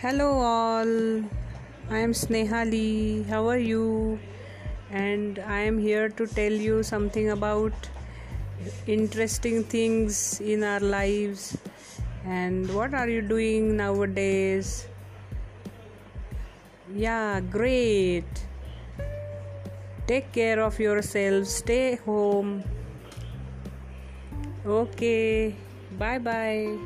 Hello, all. I am Snehali. How are you? And I am here to tell you something about interesting things in our lives and what are you doing nowadays. Yeah, great. Take care of yourself. Stay home. Okay. Bye bye.